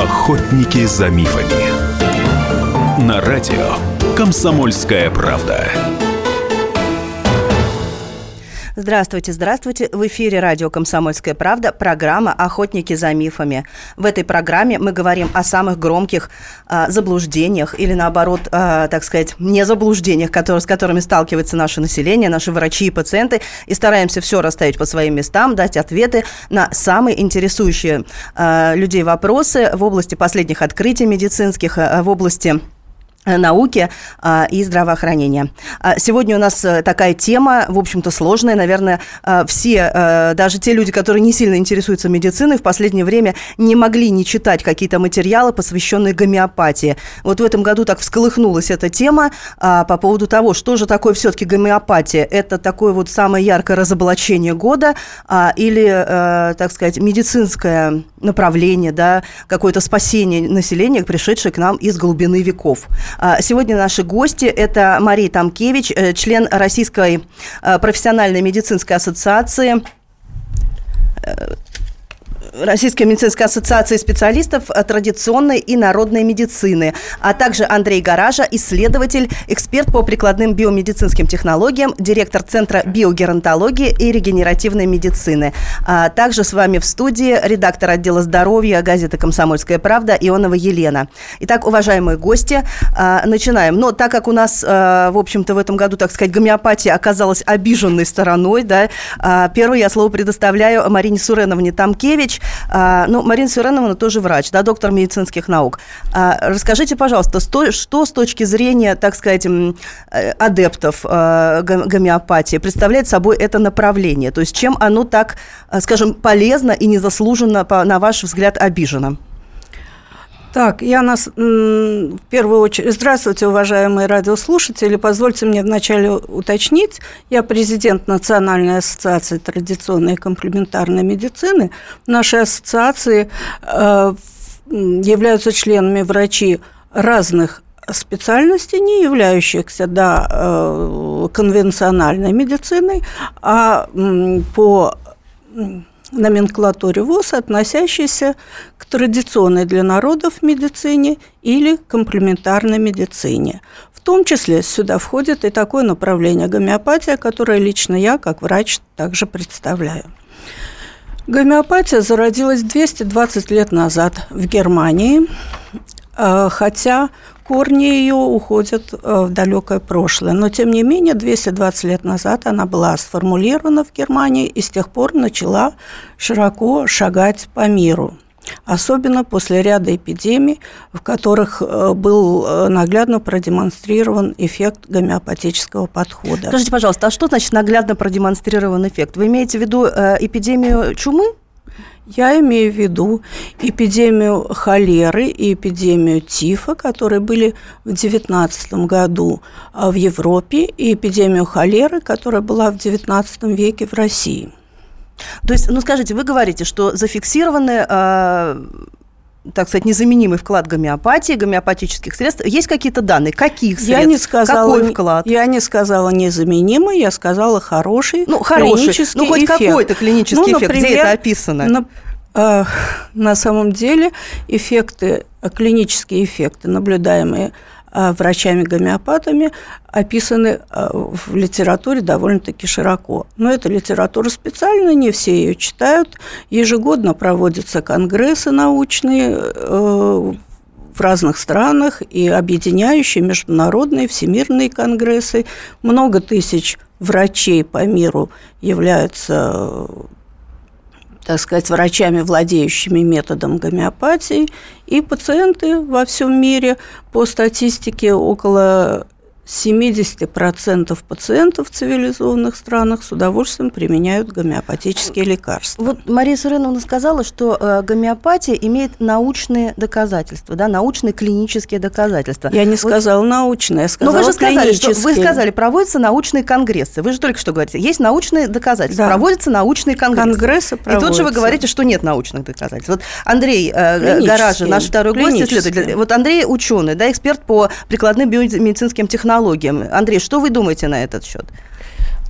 Охотники за мифами. На радио Комсомольская правда. Здравствуйте, здравствуйте. В эфире радио «Комсомольская правда» программа «Охотники за мифами». В этой программе мы говорим о самых громких э, заблуждениях или, наоборот, э, так сказать, не заблуждениях, которые, с которыми сталкивается наше население, наши врачи и пациенты, и стараемся все расставить по своим местам, дать ответы на самые интересующие э, людей вопросы в области последних открытий медицинских, э, в области науки а, и здравоохранения. А, сегодня у нас э, такая тема, в общем-то, сложная. Наверное, э, все, даже те люди, которые не сильно интересуются медициной, в последнее время не могли не читать какие-то материалы, посвященные гомеопатии. Вот в этом году так всколыхнулась эта тема по поводу того, что же такое все-таки гомеопатия. Это такое вот самое яркое разоблачение года или, так сказать, медицинское направление, да, какое-то спасение населения, пришедшее к нам из глубины веков. А, сегодня наши гости – это Мария Тамкевич, э, член Российской э, профессиональной медицинской ассоциации. Э, Российской медицинской ассоциации специалистов традиционной и народной медицины, а также Андрей Гаража, исследователь, эксперт по прикладным биомедицинским технологиям, директор Центра биогеронтологии и регенеративной медицины. А также с вами в студии редактор отдела здоровья газеты «Комсомольская правда» Ионова Елена. Итак, уважаемые гости, а, начинаем. Но так как у нас, а, в общем-то, в этом году, так сказать, гомеопатия оказалась обиженной стороной, да, а, первое я слово предоставляю Марине Суреновне Тамкевич, а, ну, Марина Суреновна тоже врач, да, доктор медицинских наук. А, расскажите, пожалуйста, что, с точки зрения, так сказать, э, адептов а, гомеопатии представляет собой это направление? То есть чем оно так, скажем, полезно и незаслуженно, на ваш взгляд, обижено? Так, я нас в первую очередь... Здравствуйте, уважаемые радиослушатели. Позвольте мне вначале уточнить. Я президент Национальной ассоциации традиционной и комплементарной медицины. В нашей ассоциации э, являются членами врачи разных специальностей, не являющихся да, э, конвенциональной медициной, а по номенклатуре ВОЗ, относящейся к традиционной для народов медицине или комплементарной медицине. В том числе сюда входит и такое направление гомеопатия, которое лично я, как врач, также представляю. Гомеопатия зародилась 220 лет назад в Германии, э, хотя корни ее уходят э, в далекое прошлое. Но, тем не менее, 220 лет назад она была сформулирована в Германии и с тех пор начала широко шагать по миру. Особенно после ряда эпидемий, в которых э, был э, наглядно продемонстрирован эффект гомеопатического подхода. Скажите, пожалуйста, а что значит наглядно продемонстрирован эффект? Вы имеете в виду эпидемию чумы? Я имею в виду эпидемию холеры и эпидемию тифа, которые были в 19 году а, в Европе, и эпидемию холеры, которая была в 19 веке в России. То есть, ну скажите, вы говорите, что зафиксированы э, так сказать, незаменимый вклад гомеопатии, гомеопатических средств. Есть какие-то данные? Каких средств? Я не сказала, Какой вклад? Я не сказала незаменимый, я сказала хороший Ну, хороший. Клинический ну, хоть какой-то клинический ну, эффект. Например, Где это описано? На, э, на самом деле эффекты, клинические эффекты, наблюдаемые врачами-гомеопатами описаны а, в литературе довольно-таки широко. Но эта литература специальная, не все ее читают. Ежегодно проводятся конгрессы научные э, в разных странах и объединяющие международные, всемирные конгрессы. Много тысяч врачей по миру являются так сказать, врачами, владеющими методом гомеопатии, и пациенты во всем мире по статистике около 70% пациентов в цивилизованных странах с удовольствием применяют гомеопатические лекарства. Вот Мария Суреновна сказала, что э, гомеопатия имеет научные доказательства, да, научные клинические доказательства. Я не сказала вот. научные, я сказала Но вы же сказали, что вы сказали, проводятся научные конгрессы. Вы же только что говорите, есть научные доказательства, да. проводятся научные конгрессы. Конгрессы проводятся. И тут же вы говорите, что нет научных доказательств. Вот Андрей э, Гаражи, наш второй гость, исследователь. Вот Андрей ученый, да, эксперт по прикладным биомедицинским технологиям технологиям. Андрей, что вы думаете на этот счет?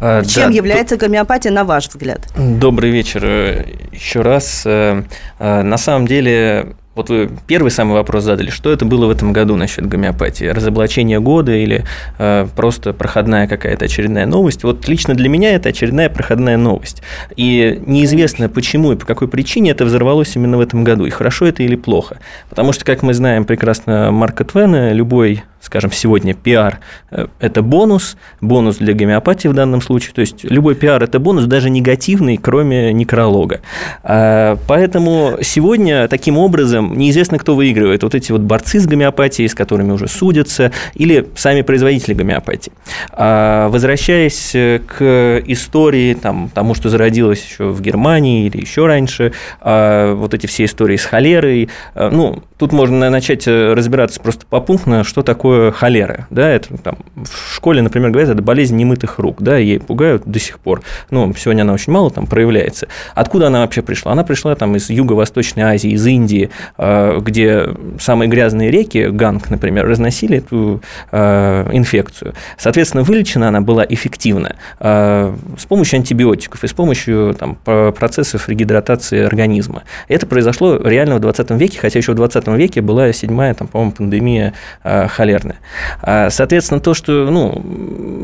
А, Чем да, является гомеопатия, на ваш взгляд? Добрый вечер э, еще раз. Э, э, на самом деле вот вы первый самый вопрос задали, что это было в этом году насчет гомеопатии? Разоблачение года или э, просто проходная какая-то очередная новость? Вот лично для меня это очередная проходная новость. И неизвестно почему и по какой причине это взорвалось именно в этом году. И хорошо это или плохо. Потому что, как мы знаем прекрасно Марка Твена, любой скажем, сегодня пиар э, – это бонус, бонус для гомеопатии в данном случае, то есть любой пиар – это бонус, даже негативный, кроме некролога. А, поэтому сегодня таким образом неизвестно, кто выигрывает, вот эти вот борцы с гомеопатией, с которыми уже судятся, или сами производители гомеопатии. А, возвращаясь к истории, там, тому, что зародилось еще в Германии или еще раньше, а, вот эти все истории с холерой, ну, тут можно начать разбираться просто попунктно, что такое такое холера, да, это там, в школе, например, говорят, это болезнь немытых рук, да, ей пугают до сих пор, ну, сегодня она очень мало там проявляется. Откуда она вообще пришла? Она пришла там из Юго-Восточной Азии, из Индии, а, где самые грязные реки, Ганг, например, разносили эту а, инфекцию. Соответственно, вылечена она была эффективно а, с помощью антибиотиков и с помощью там, процессов регидратации организма. Это произошло реально в 20 веке, хотя еще в 20 веке была седьмая, там, по-моему, пандемия холеры наверное. А, соответственно, то, что, ну,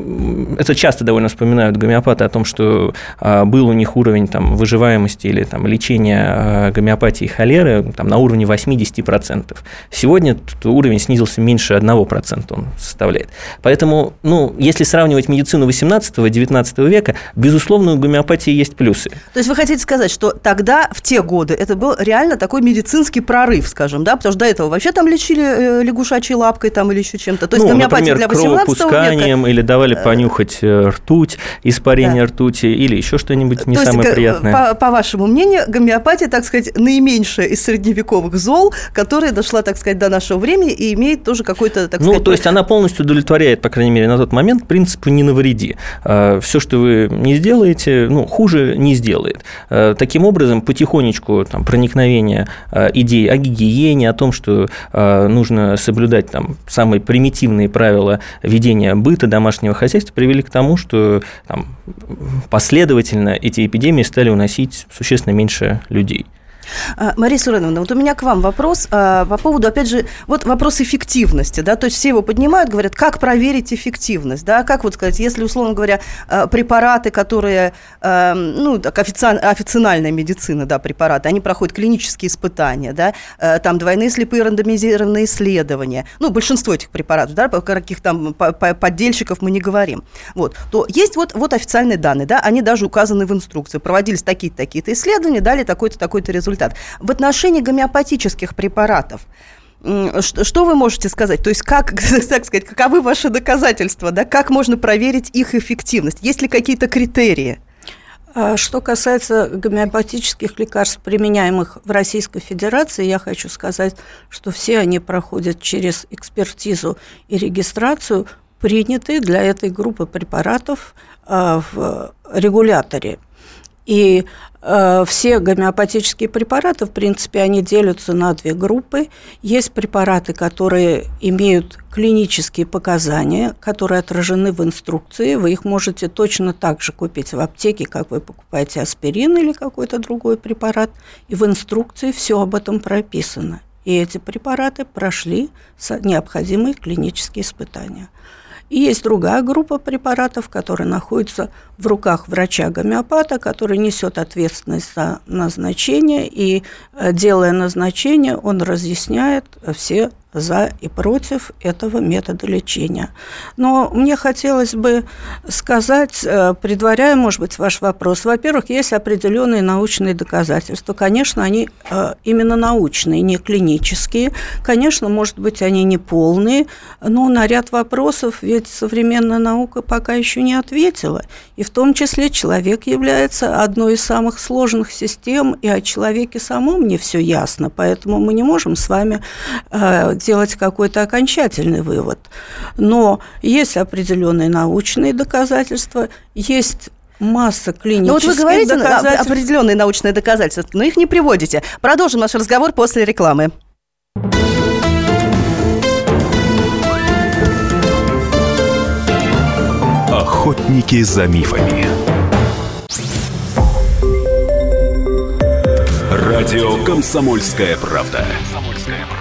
это часто довольно вспоминают гомеопаты о том, что а, был у них уровень там, выживаемости или там, лечения а, гомеопатии и холеры там, на уровне 80%. Сегодня этот уровень снизился меньше 1% он составляет. Поэтому, ну, если сравнивать медицину 18-19 века, безусловно, у гомеопатии есть плюсы. То есть вы хотите сказать, что тогда, в те годы, это был реально такой медицинский прорыв, скажем, да, потому что до этого вообще там лечили э, лягушачьей лапкой там, или еще чем-то. То есть ну, гомеопатия например, для 18 века... или давали понюхать э, ртуть, испарение да. ртути, или еще что-нибудь не То самое есть, приятное. По, по вашему мнению, гомеопатия, так сказать, наименьшая из средневековых зол, которая дошла, так сказать, до нашего времени и имеет тоже какой-то, так ну, сказать... то есть она полностью удовлетворяет, по крайней мере, на тот момент принципу «не навреди». А, Все, что вы не сделаете, ну, хуже не сделает. Таким образом, потихонечку там, проникновение идей о гигиене, о том, что нужно соблюдать там, самые примитивные правила ведения быта домашнего хозяйства привели к тому, что там, последовательно эти эпидемии стали уносить существенно меньше людей. А, Мария Суреновна, вот у меня к вам вопрос а, по поводу, опять же, вот вопрос эффективности, да, то есть все его поднимают, говорят, как проверить эффективность, да, как вот сказать, если, условно говоря, а, препараты, которые, ну, так, официальная медицина, да, препараты, они проходят клинические испытания, да, там двойные слепые рандомизированные исследования, ну, большинство этих препаратов, да, по каких там поддельщиков мы не говорим, вот, то есть вот, вот официальные данные, да, они даже указаны в инструкции, проводились такие-то, такие-то исследования, дали такой-то, такой-то результат результат. В отношении гомеопатических препаратов, что вы можете сказать? То есть, как, так сказать, каковы ваши доказательства, да? Как можно проверить их эффективность? Есть ли какие-то критерии? А что касается гомеопатических лекарств, применяемых в Российской Федерации, я хочу сказать, что все они проходят через экспертизу и регистрацию, принятые для этой группы препаратов а, в регуляторе. И все гомеопатические препараты, в принципе, они делятся на две группы. Есть препараты, которые имеют клинические показания, которые отражены в инструкции. Вы их можете точно так же купить в аптеке, как вы покупаете аспирин или какой-то другой препарат. И в инструкции все об этом прописано. И эти препараты прошли необходимые клинические испытания. И есть другая группа препаратов, которые находятся в руках врача-гомеопата, который несет ответственность за назначение, и э, делая назначение, он разъясняет все за и против этого метода лечения. Но мне хотелось бы сказать, э, предваряя, может быть, ваш вопрос, во-первых, есть определенные научные доказательства. Конечно, они э, именно научные, не клинические. Конечно, может быть, они не полные, но на ряд вопросов ведь современная наука пока еще не ответила. И в том числе человек является одной из самых сложных систем, и о человеке самом не все ясно. Поэтому мы не можем с вами э, делать какой-то окончательный вывод. Но есть определенные научные доказательства, есть масса клинических ну, вот вы говорите доказательств. определенные научные доказательства, но их не приводите. Продолжим наш разговор после рекламы. Охотники за мифами. Радио «Комсомольская правда».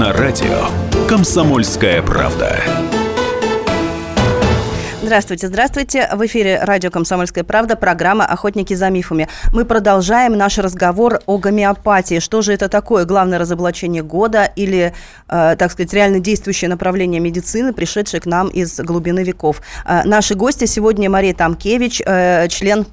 На радио Комсомольская правда. Здравствуйте, здравствуйте. В эфире радио «Комсомольская правда», программа «Охотники за мифами». Мы продолжаем наш разговор о гомеопатии. Что же это такое? Главное разоблачение года или, э, так сказать, реально действующее направление медицины, пришедшее к нам из глубины веков. Э, наши гости сегодня Мария Тамкевич, э, член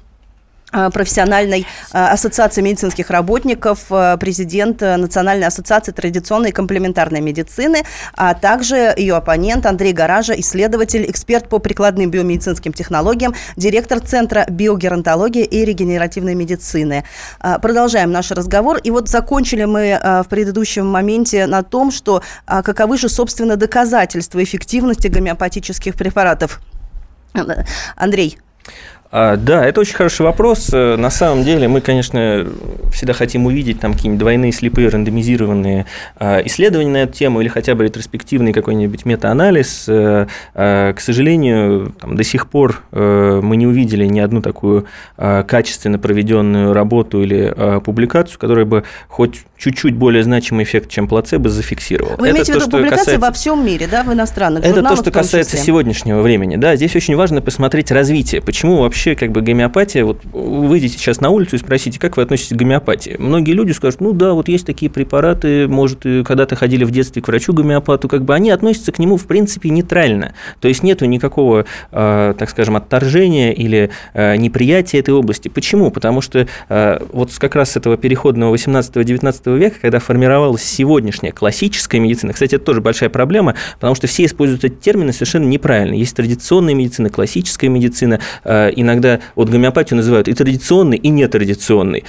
профессиональной э, ассоциации медицинских работников, э, президент Национальной ассоциации традиционной и комплементарной медицины, а также ее оппонент Андрей Гаража, исследователь, эксперт по прикладным биомедицинским технологиям, директор Центра биогеронтологии и регенеративной медицины. Продолжаем наш разговор. И вот закончили мы в предыдущем моменте на том, что каковы же, собственно, доказательства эффективности гомеопатических препаратов. Андрей. А, да, это очень хороший вопрос. Э, на самом деле мы, конечно, всегда хотим увидеть там какие-нибудь двойные слепые рандомизированные а, исследования на эту тему или хотя бы ретроспективный какой-нибудь метаанализ. Э, а, к сожалению, там, до сих пор э, мы не увидели ни одну такую качественно проведенную работу или публикацию, которая бы хоть чуть-чуть более значимый эффект, чем плацебо, зафиксировала. Вы это имеете в виду публикации касается... во всем мире, да, в иностранных Это то, что касается сегодняшнего времени. Да, здесь очень важно посмотреть развитие. Почему вообще вообще как бы гомеопатия, вот выйдите сейчас на улицу и спросите, как вы относитесь к гомеопатии. Многие люди скажут, ну да, вот есть такие препараты, может, когда-то ходили в детстве к врачу-гомеопату, как бы они относятся к нему, в принципе, нейтрально. То есть нету никакого, э, так скажем, отторжения или э, неприятия этой области. Почему? Потому что э, вот как раз с этого переходного 18-19 века, когда формировалась сегодняшняя классическая медицина, кстати, это тоже большая проблема, потому что все используют эти термины совершенно неправильно. Есть традиционная медицина, классическая медицина, и иногда вот гомеопатию называют и традиционной, и нетрадиционной.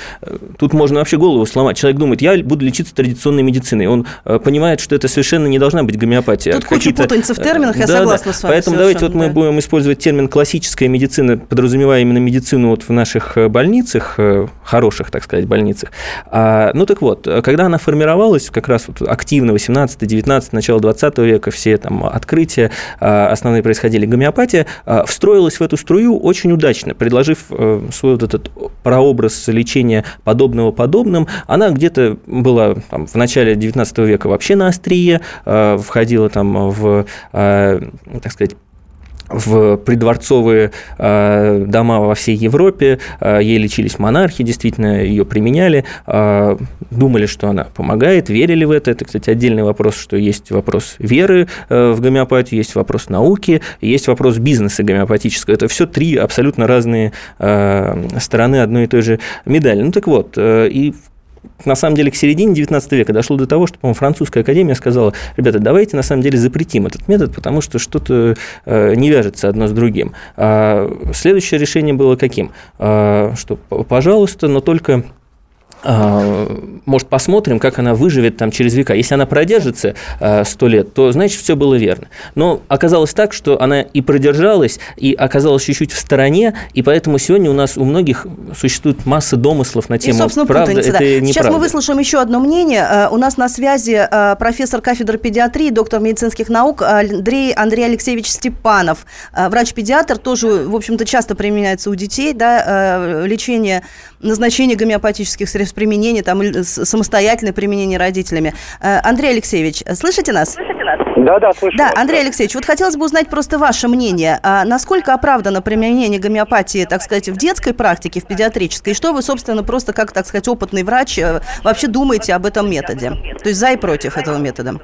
Тут можно вообще голову сломать. Человек думает, я буду лечиться традиционной медициной. Он э, понимает, что это совершенно не должна быть гомеопатия. Тут куча путаницы в терминах, я да, согласна да. с вами. Поэтому давайте вот мы да. будем использовать термин классическая медицина, подразумевая именно медицину вот в наших э, больницах, э, хороших, так сказать, больницах. А, ну так вот, когда она формировалась, как раз вот активно 18, 19, начало 20 века, все там открытия основные происходили, гомеопатия встроилась в эту струю очень удачно удачно, предложив э, свой вот этот прообраз лечения подобного подобным, она где-то была там, в начале 19 века вообще на острие, э, входила там в, э, так сказать, в придворцовые э, дома во всей Европе, э, ей лечились монархи, действительно ее применяли, э, думали, что она помогает, верили в это. Это, кстати, отдельный вопрос, что есть вопрос веры в гомеопатию, есть вопрос науки, есть вопрос бизнеса гомеопатического. Это все три абсолютно разные стороны одной и той же медали. Ну так вот, и на самом деле к середине 19 века дошло до того, что, по-моему, французская академия сказала, ребята, давайте на самом деле запретим этот метод, потому что что-то э, не вяжется одно с другим. А следующее решение было каким? А, что, пожалуйста, но только может, посмотрим, как она выживет там через века. Если она продержится а, сто лет, то, значит, все было верно. Но оказалось так, что она и продержалась, и оказалась чуть-чуть в стороне, и поэтому сегодня у нас у многих существует масса домыслов на тему, и, правда это да. Сейчас неправда. мы выслушаем еще одно мнение. А, у нас на связи профессор кафедры педиатрии, доктор медицинских наук Андрей, Андрей Алексеевич Степанов. Врач-педиатр тоже, в общем-то, часто применяется у детей, да, лечение, назначение гомеопатических средств применения, там, самостоятельное применение родителями. Э, Андрей Алексеевич, слышите нас? Слышите нас? Да, да, слышу. Да, Андрей Алексеевич, вот хотелось бы узнать просто ваше мнение. А насколько оправдано применение гомеопатии, так сказать, в детской практике, в педиатрической? И что вы, собственно, просто как, так сказать, опытный врач э, вообще думаете об этом методе? То есть за и против этого метода?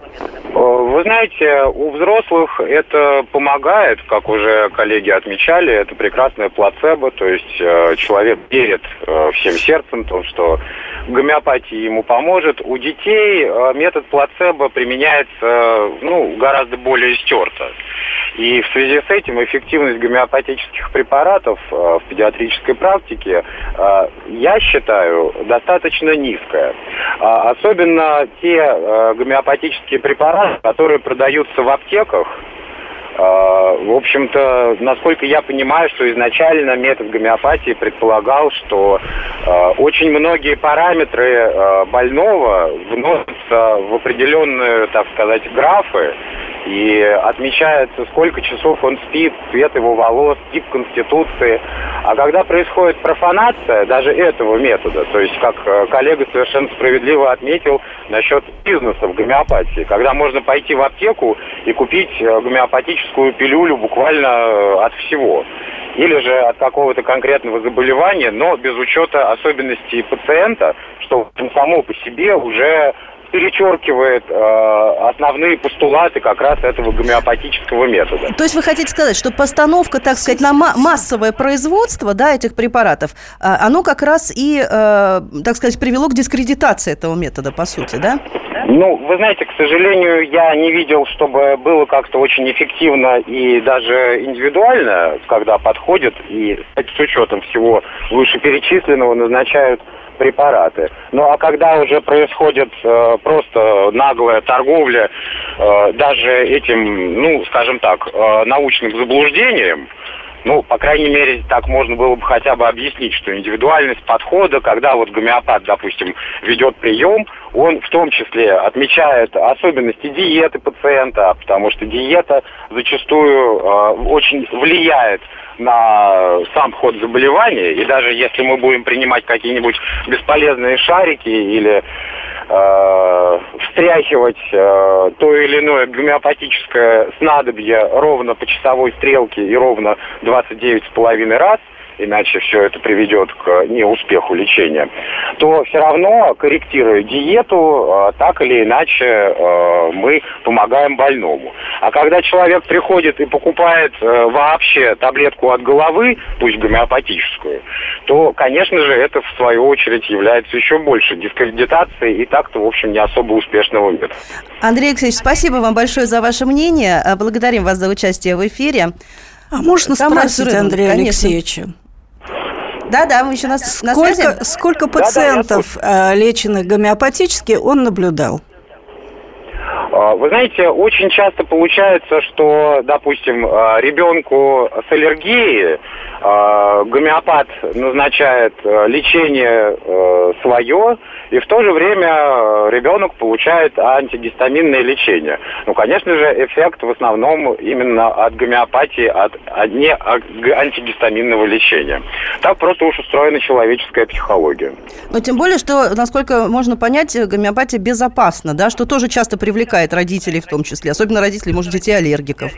Э, вы знаете, у взрослых это помогает, как уже коллеги отмечали, это прекрасное плацебо, то есть э, человек верит э, всем сердцем, то, что гомеопатия ему поможет. У детей метод плацебо применяется ну, гораздо более стерто. И в связи с этим эффективность гомеопатических препаратов э, в педиатрической практике, э, я считаю, достаточно низкая. А особенно те э, гомеопатические препараты, которые продаются в аптеках, в общем-то, насколько я понимаю, что изначально метод гомеопатии предполагал, что очень многие параметры больного вносятся в определенные, так сказать, графы, и отмечается, сколько часов он спит, цвет его волос, тип конституции. А когда происходит профанация даже этого метода, то есть, как э, коллега совершенно справедливо отметил насчет бизнеса в гомеопатии, когда можно пойти в аптеку и купить э, гомеопатическую пилюлю буквально э, от всего или же от какого-то конкретного заболевания, но без учета особенностей пациента, что само по себе уже перечеркивает э, основные постулаты как раз этого гомеопатического метода. То есть вы хотите сказать, что постановка, так сказать, на массовое производство да, этих препаратов, э, оно как раз и, э, так сказать, привело к дискредитации этого метода, по сути, да? Ну, вы знаете, к сожалению, я не видел, чтобы было как-то очень эффективно и даже индивидуально, когда подходят и с учетом всего вышеперечисленного назначают препараты. Ну а когда уже происходит э, просто наглая торговля э, даже этим, ну, скажем так, э, научным заблуждением, ну, по крайней мере, так можно было бы хотя бы объяснить, что индивидуальность подхода, когда вот гомеопат, допустим, ведет прием, он в том числе отмечает особенности диеты пациента, потому что диета зачастую э, очень влияет на сам ход заболевания, и даже если мы будем принимать какие-нибудь бесполезные шарики или э, встряхивать э, то или иное гомеопатическое снадобье ровно по часовой стрелке и ровно 29,5 раз – иначе все это приведет к неуспеху лечения, то все равно, корректируя диету, а, так или иначе а, мы помогаем больному. А когда человек приходит и покупает э, вообще таблетку от головы, пусть гомеопатическую, то, конечно же, это в свою очередь является еще больше дискредитацией и так-то, в общем, не особо успешного метода. Андрей Алексеевич, спасибо вам большое за ваше мнение. Благодарим вас за участие в эфире. А можно Тамара спросить Андрея Алексеевича? Да, да, мы еще на, сколько, на связи. Сколько пацентов да, да, леченных гомеопатически он наблюдал? А, вы знаете, очень часто получается, что, допустим, а, ребенку с аллергией а, гомеопат назначает лечение свое, и в то же время ребенок получает антигистаминное лечение. Ну, конечно же, эффект в основном именно от гомеопатии, от, от не от антигистаминного лечения. Так просто уж устроена человеческая психология. Но тем более, что, насколько можно понять, гомеопатия безопасна, да, что тоже часто привлекает родителей в том числе, особенно родителей, может, детей аллергиков.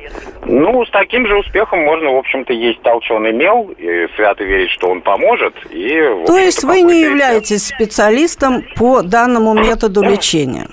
Ну, с таким же успехом можно, в общем-то, есть толченый мел и свято верить, что он поможет. И, То есть вы не являетесь специалистом по данному методу лечения?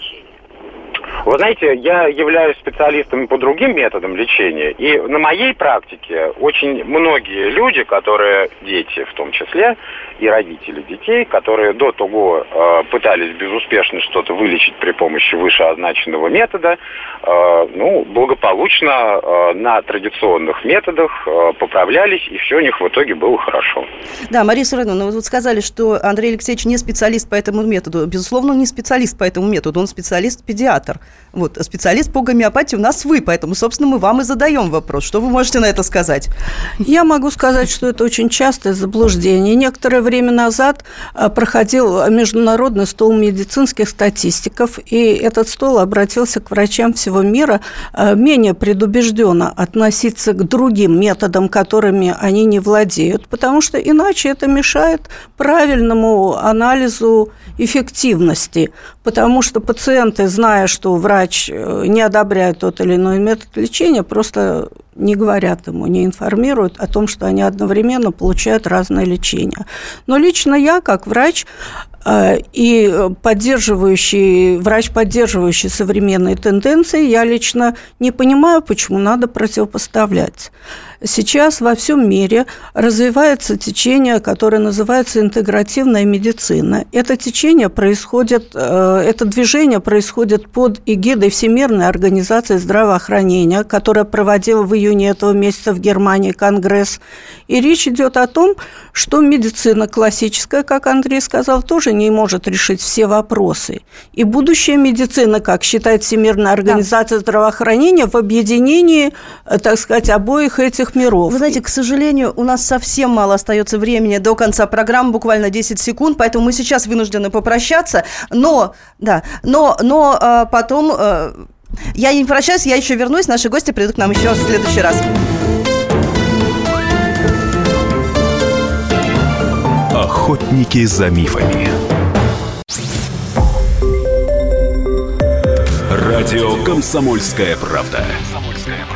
Вы знаете, я являюсь специалистом по другим методам лечения, и на моей практике очень многие люди, которые дети в том числе, и родители детей, которые до того э, пытались безуспешно что-то вылечить при помощи вышеозначенного метода, э, ну, благополучно э, на традиционных методах э, поправлялись, и все у них в итоге было хорошо. Да, Мария Суреновна, вы вот сказали, что Андрей Алексеевич не специалист по этому методу. Безусловно, он не специалист по этому методу, он специалист-педиатр. Вот, специалист по гомеопатии у нас вы, поэтому, собственно, мы вам и задаем вопрос. Что вы можете на это сказать? Я могу сказать, что это очень частое заблуждение. Некоторое время назад э, проходил международный стол медицинских статистиков, и этот стол обратился к врачам всего мира э, менее предубежденно относиться к другим методам, которыми они не владеют, потому что иначе это мешает правильному анализу эффективности, потому что пациенты, зная, что врач э, не одобряет тот или иной метод лечения, просто не говорят ему, не информируют о том, что они одновременно получают разное лечение. Но лично я, как врач, э, и поддерживающий, врач, поддерживающий современные тенденции, я лично не понимаю, почему надо противопоставлять. Сейчас во всем мире развивается течение, которое называется интегративная медицина. Это течение происходит, э, это движение происходит под эгидой Всемирной организации здравоохранения, которая проводила в июне этого месяца в Германии конгресс. И речь идет о том, что медицина классическая, как Андрей сказал, тоже не может решить все вопросы. И будущая медицина, как считает Всемирная организация здравоохранения, в объединении, э, так сказать, обоих этих миров. Вы знаете, к сожалению, у нас совсем мало остается времени до конца программы, буквально 10 секунд, поэтому мы сейчас вынуждены попрощаться, но, да, но, но а, потом... А, я не прощаюсь, я еще вернусь, наши гости придут к нам еще в следующий раз. Охотники за мифами. Радио Комсомольская правда".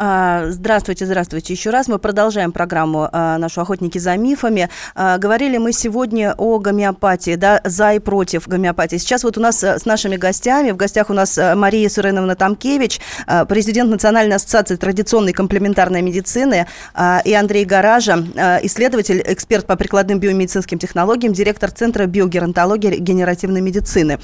А, здравствуйте, здравствуйте еще раз. Мы продолжаем программу а, нашу «Охотники за мифами». А, говорили мы сегодня о гомеопатии, да, за и против гомеопатии. Сейчас вот у нас с нашими гостями, в гостях у нас Мария Суреновна Тамкевич, президент Национальной ассоциации традиционной комплементарной медицины, и Андрей Гаража, исследователь, эксперт по прикладным биомедицинским технологиям, директор Центра биогеронтологии и генеративной медицины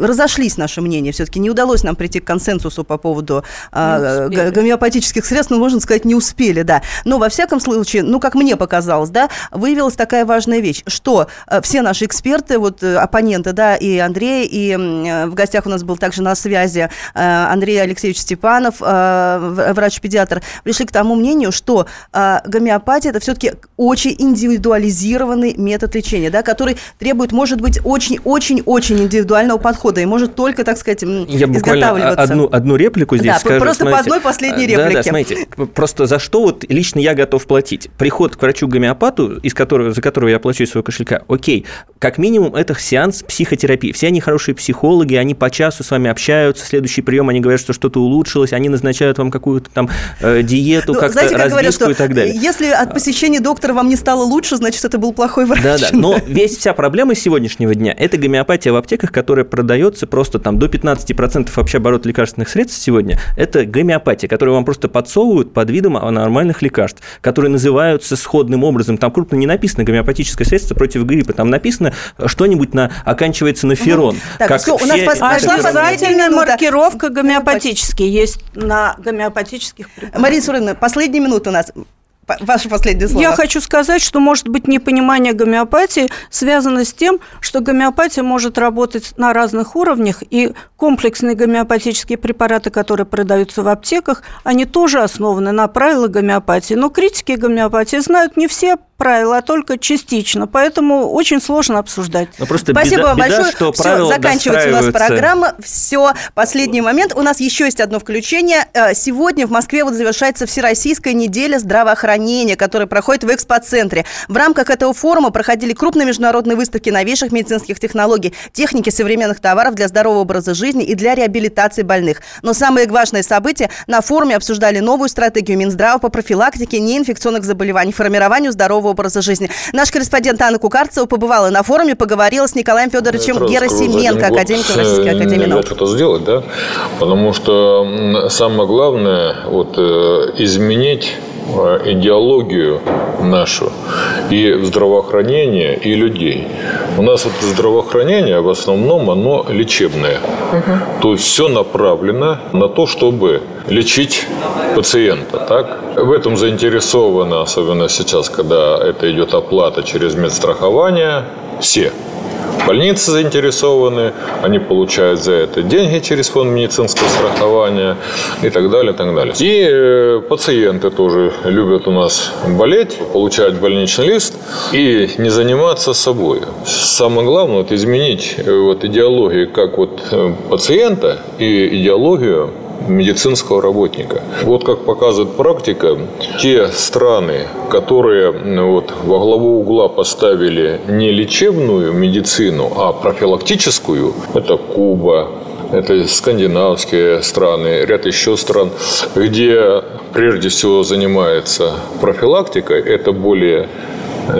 разошлись наши мнения. Все-таки не удалось нам прийти к консенсусу по поводу э, гомеопатических средств, ну, можно сказать, не успели, да. Но, во всяком случае, ну, как мне показалось, да, выявилась такая важная вещь, что э, все наши эксперты, вот э, оппоненты, да, и Андрей, и э, в гостях у нас был также на связи э, Андрей Алексеевич Степанов, э, врач-педиатр, пришли к тому мнению, что э, гомеопатия это все-таки очень индивидуализированный метод лечения, да, который требует, может быть, очень-очень-очень индивидуального индивидуального подхода и может только, так сказать, Я буквально одну, одну реплику здесь да, скажу. Просто смотрите, по одной последней реплике. Да, да, смотрите, просто за что вот лично я готов платить? Приход к врачу-гомеопату, из которого, за которого я плачу из своего кошелька, окей, как минимум это сеанс психотерапии. Все они хорошие психологи, они по часу с вами общаются, следующий прием они говорят, что что-то улучшилось, они назначают вам какую-то там э, диету, ну, как-то как говорят, что и так далее. Если от посещения доктора вам не стало лучше, значит, это был плохой врач. Да, да, но весь вся проблема сегодняшнего дня – это гомеопатия в аптеках, которая продается просто там до 15% вообще оборот лекарственных средств сегодня, это гомеопатия, которую вам просто подсовывают под видом нормальных лекарств, которые называются сходным образом. Там крупно не написано гомеопатическое средство против гриппа, там написано что-нибудь на оканчивается на ферон. Так, как все, у нас пошла обязательная маркировка гомеопатический есть на гомеопатических препаратах. Мария Суровна, последняя минута у нас. Ваше последнее слово. Я хочу сказать, что, может быть, непонимание гомеопатии связано с тем, что гомеопатия может работать на разных уровнях, и комплексные гомеопатические препараты, которые продаются в аптеках, они тоже основаны на правилах гомеопатии. Но критики гомеопатии знают не все правила, а только частично. Поэтому очень сложно обсуждать. Но просто Спасибо беда, вам большое. Беда, что Все, заканчивается у нас программа. Все, последний момент. У нас еще есть одно включение. Э, сегодня в Москве вот завершается Всероссийская неделя здравоохранения, которая проходит в экспоцентре. В рамках этого форума проходили крупные международные выставки новейших медицинских технологий, техники современных товаров для здорового образа жизни и для реабилитации больных. Но самое важное событие – на форуме обсуждали новую стратегию Минздрава по профилактике неинфекционных заболеваний, формированию здорового образа жизни. Наш корреспондент Анна Кукарцева побывала на форуме, поговорила с Николаем Федоровичем Герасименко, академиком Российской Академии наук. что-то сделать, да? Потому что самое главное вот, э, изменить идеологию нашу и здравоохранение, и людей. У нас вот здравоохранение в основном оно лечебное. Угу. То есть все направлено на то, чтобы лечить пациента. Так? В этом заинтересованы, особенно сейчас, когда это идет оплата через медстрахование, все. больницы заинтересованы, они получают за это деньги через фонд медицинского страхования и так далее, и так далее. И э, пациенты тоже любят у нас болеть, получать больничный лист и не заниматься собой. Самое главное – это изменить э, вот идеологию как вот э, пациента и идеологию медицинского работника. Вот как показывает практика, те страны, которые вот во главу угла поставили не лечебную медицину, а профилактическую, это Куба, это скандинавские страны, ряд еще стран, где прежде всего занимается профилактикой, это более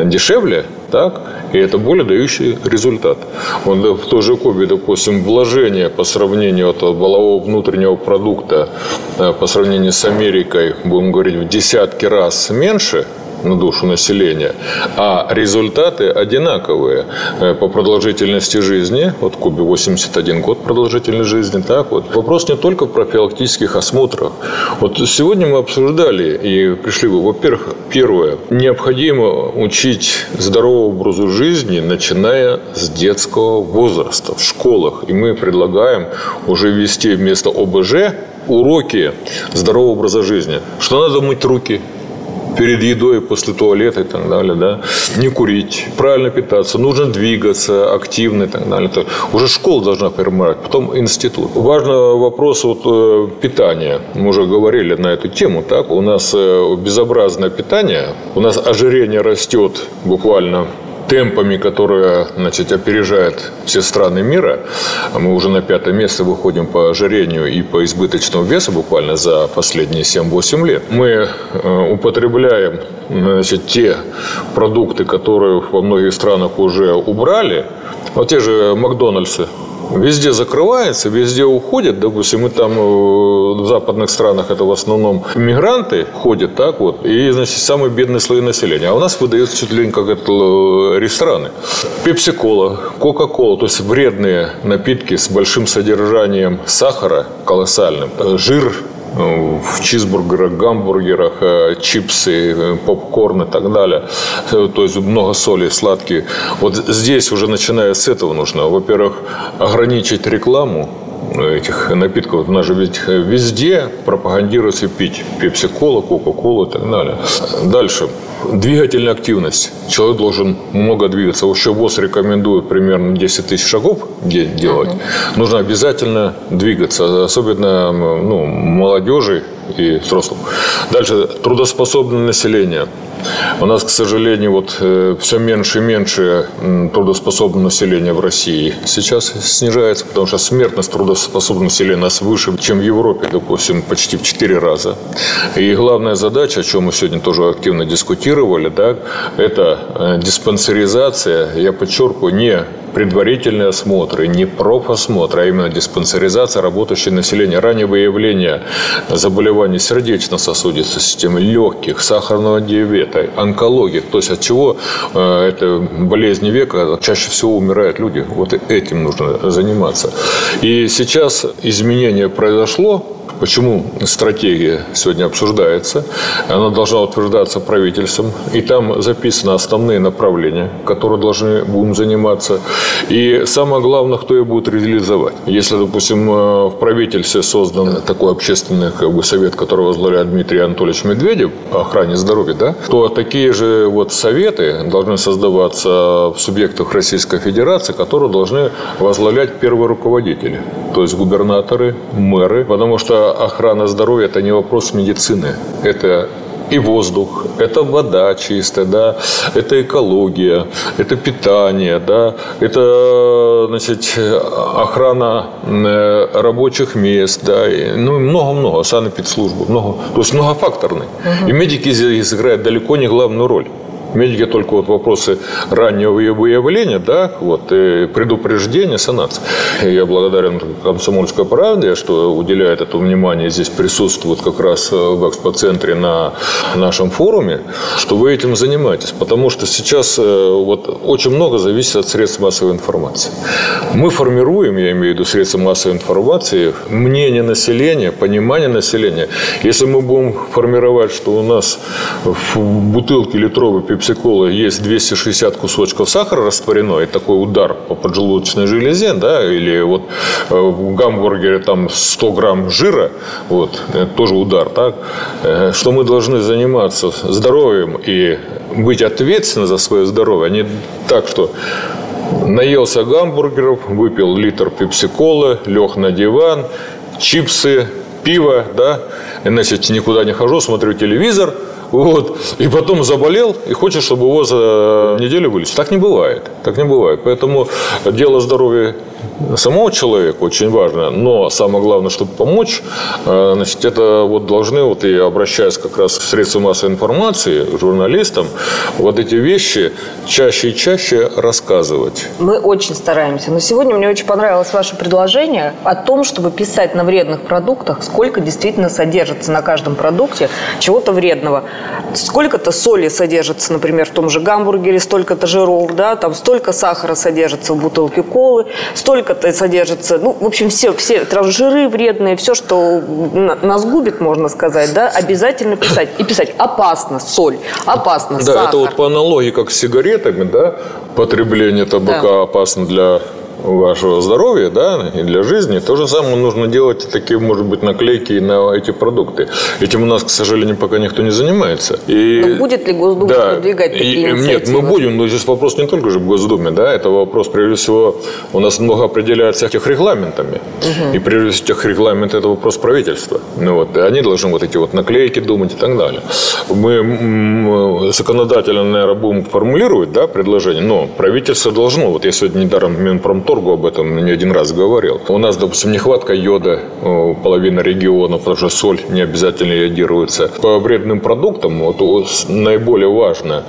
дешевле, так, и это более дающий результат. Вот в той же Кубе, допустим, вложение по сравнению от волового внутреннего продукта э, по сравнению с Америкой, будем говорить, в десятки раз меньше – на душу населения, а результаты одинаковые э, по продолжительности жизни. Вот в Кубе 81 год продолжительности жизни. Так вот. Вопрос не только в профилактических осмотрах. Вот сегодня мы обсуждали и пришли бы, во-первых, первое, необходимо учить здоровому образу жизни, начиная с детского возраста в школах. И мы предлагаем уже ввести вместо ОБЖ уроки здорового образа жизни. Что надо мыть руки, перед едой, после туалета и так далее, да, не курить, правильно питаться, нужно двигаться активно и так далее. Это уже школа должна формировать, потом институт. Важный вопрос вот э, питания. Мы уже говорили на эту тему, так, у нас э, безобразное питание, у нас ожирение растет буквально темпами, которые значит, опережают все страны мира. Мы уже на пятое место выходим по ожирению и по избыточному весу буквально за последние 7-8 лет. Мы э, употребляем значит, те продукты, которые во многих странах уже убрали. Вот те же Макдональдсы, Везде закрывается, везде уходят. Допустим, мы там э, в западных странах это в основном мигранты ходят, так вот, и, значит, самые бедные слои населения. А у нас выдается чуть ли не как это э, рестораны. Пепси-кола, кока-кола, то есть вредные напитки с большим содержанием сахара колоссальным, жир в чизбургерах, гамбургерах, э, чипсы, э, попкорн и так далее. Э, то есть много соли, сладкие. Вот здесь уже начиная с этого нужно, во-первых, ограничить рекламу этих напитков. У нас же ведь везде пропагандируется пить пепси-кола, кока-кола и так далее. Дальше. Двигательная активность. Человек должен много двигаться. Вообще ВОЗ рекомендует примерно 10 тысяч шагов делать. Uh-huh. Нужно обязательно двигаться. Особенно ну, молодежи и взрослым. Дальше. Трудоспособное население. У нас, к сожалению, вот э, все меньше и меньше трудоспособного населения в России сейчас снижается, потому что смертность трудоспособного населения у нас выше, чем в Европе, допустим, почти в 4 раза. И главная задача, о чем мы сегодня тоже активно дискутировали, да, это э, диспансеризация, я подчеркиваю, не предварительные осмотры, не профосмотр, а именно диспансеризация работающего населения, раннее выявление заболеваний сердечно-сосудистой системы, легких, сахарного диабета, онкологии. То есть от чего э, это болезни века чаще всего умирают люди. Вот этим нужно заниматься. И сейчас изменение произошло, Почему стратегия сегодня обсуждается? Она должна утверждаться правительством. И там записаны основные направления, которые должны будем заниматься. И самое главное, кто ее будет реализовать. Если, допустим, э, в правительстве создан такой общественный как бы, совет, который возглавляет Дмитрий Анатольевич Медведев охране здоровья, да, то такие же вот советы должны создаваться в субъектах Российской Федерации, которые должны возглавлять первые руководители, то есть губернаторы, мэры, потому что охрана здоровья – это не вопрос медицины. Это и воздух, это вода чистая, да, это экология, это питание, да, это значит, охрана э, рабочих мест, да, ну много-много, санэпидслужбы, много, то есть многофакторный. Угу. И медики здесь играют далеко не главную роль. Медики только вот вопросы раннего выявления, да, вот, и предупреждения, санации. Я благодарен комсомольской правде, что уделяет это внимание, здесь присутствует как раз в экспоцентре на нашем форуме, что вы этим занимаетесь. Потому что сейчас э, вот очень много зависит от средств массовой информации. Мы формируем, я имею в виду средства массовой информации, мнение населения, понимание населения. Если мы будем формировать, что у нас в бутылке литровой пепсиколы есть 260 кусочков сахара растворено, и такой удар по поджелудочной железе, да, или вот э, в гамбургере там 100 грамм жира, вот, тоже удар, так, э, что мы должны заниматься здоровьем и быть ответственны за свое здоровье, а не так, что наелся гамбургеров, выпил литр пепсиколы, лег на диван, чипсы, пиво, да, иначе никуда не хожу, смотрю телевизор, вот, и потом заболел, и хочет, чтобы его за неделю вылечить. Так не бывает. Так не бывает. Поэтому дело здоровья самого человека очень важно, но самое главное, чтобы помочь, э, значит, это вот должны, вот и обращаясь как раз к средствам массовой информации, журналистам, вот эти вещи чаще и чаще рассказывать. Мы очень стараемся. Но сегодня мне очень понравилось ваше предложение о том, чтобы писать на вредных продуктах, сколько действительно содержится на каждом продукте чего-то вредного. Сколько-то соли содержится, например, в том же гамбургере, столько-то жиров, да, там столько сахара содержится в бутылке колы, столько-то содержится, ну, в общем, все, все жиры вредные, все, что нас губит, можно сказать, да, обязательно писать. И писать опасно соль, опасно да, сахар. Да, это вот по аналогии, как с сигаретами, да, потребление табака да. опасно для вашего здоровья, да, и для жизни. То же самое нужно делать такие, может быть, наклейки на эти продукты. Этим у нас, к сожалению, пока никто не занимается. И, но будет ли Госдума да, продвигать такие и, инициативы? Нет, мы будем, но здесь вопрос не только же в Госдуме, да, это вопрос, прежде всего, у нас много определяется этих регламентами. Угу. И прежде всего, тех регламент это вопрос правительства. Ну, вот, и они должны вот эти вот наклейки думать и так далее. Мы законодательно, наверное, будем формулировать, да, предложение, но правительство должно, вот я сегодня недаром Минпромторг Минпромторгу об этом не один раз говорил. У нас, допустим, нехватка йода у половины региона, потому что соль не обязательно йодируется. По вредным продуктам вот, наиболее важно.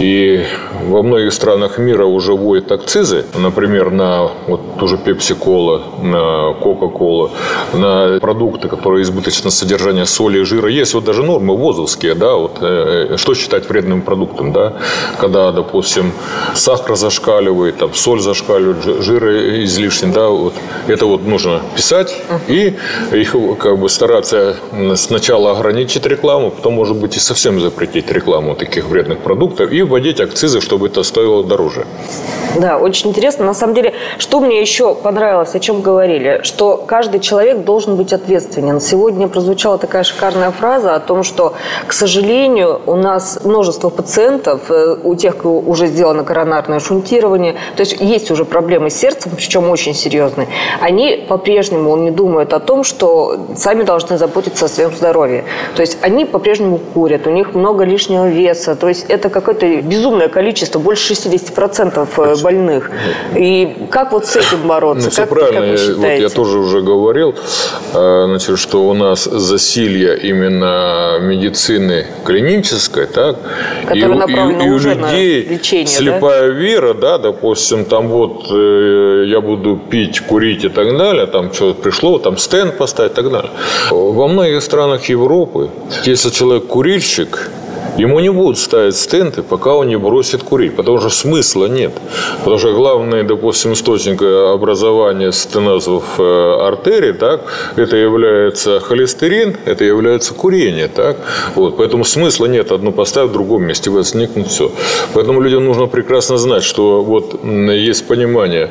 И во многих странах мира уже вводят акцизы, например, на вот ту же пепси-кола, на кока-колу, на продукты, которые избыточно содержание соли и жира. Есть вот даже нормы ВОЗовские, да, вот э, что считать вредным продуктом, да, когда, допустим, сахар зашкаливает, там, соль зашкаливает, жир жира излишний, да, вот это вот нужно писать и их как бы стараться сначала ограничить рекламу, потом, может быть, и совсем запретить рекламу таких вредных продуктов и вводить акцизы, чтобы это стоило дороже. Да, очень интересно. На самом деле, что мне еще понравилось, о чем говорили, что каждый человек должен быть ответственен. Сегодня прозвучала такая шикарная фраза о том, что, к сожалению, у нас множество пациентов, э, у тех, кто уже сделано коронарное шунтирование, то есть есть уже проблемы с сердцем, причем очень серьезные, они по-прежнему не думают о том, что сами должны заботиться о своем здоровье. То есть они по-прежнему курят, у них много лишнего веса, то есть это какое-то безумное количество, больше 60% э, больных. И как вот с этим бороться? Ну, все как, правильно. Как вот я тоже уже говорил, э, значит, что у нас засилье именно медицины клинической, так, и, и, и у людей лечение, слепая да? вера, да, допустим, там вот э, я буду пить, курить и так далее, там что-то пришло, там стенд поставить и так далее. Во многих странах Европы, если человек курильщик, Ему не будут ставить стенты, пока он не бросит курить, потому что смысла нет. Потому что главный, допустим, источник образования стенозов э, артерий, так, это является холестерин, это является курение. Так? Вот, поэтому смысла нет одну поставить в другом месте, возникнет все. Поэтому людям нужно прекрасно знать, что вот есть понимание,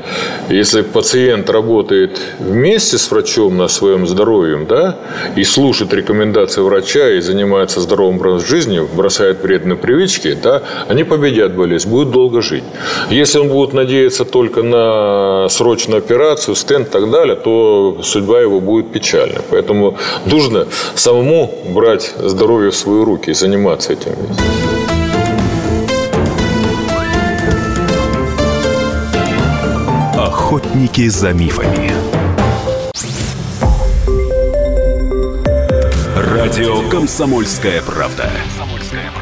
если пациент работает вместе с врачом на своем здоровье, да, и слушает рекомендации врача и занимается здоровым образом жизни, бросает вредные привычки, да, они победят болезнь, будут долго жить. Если он будет надеяться только на срочную операцию, стенд и так далее, то судьба его будет печальна. Поэтому нужно самому брать здоровье в свои руки и заниматься этим. Охотники за мифами. Радио «Комсомольская правда».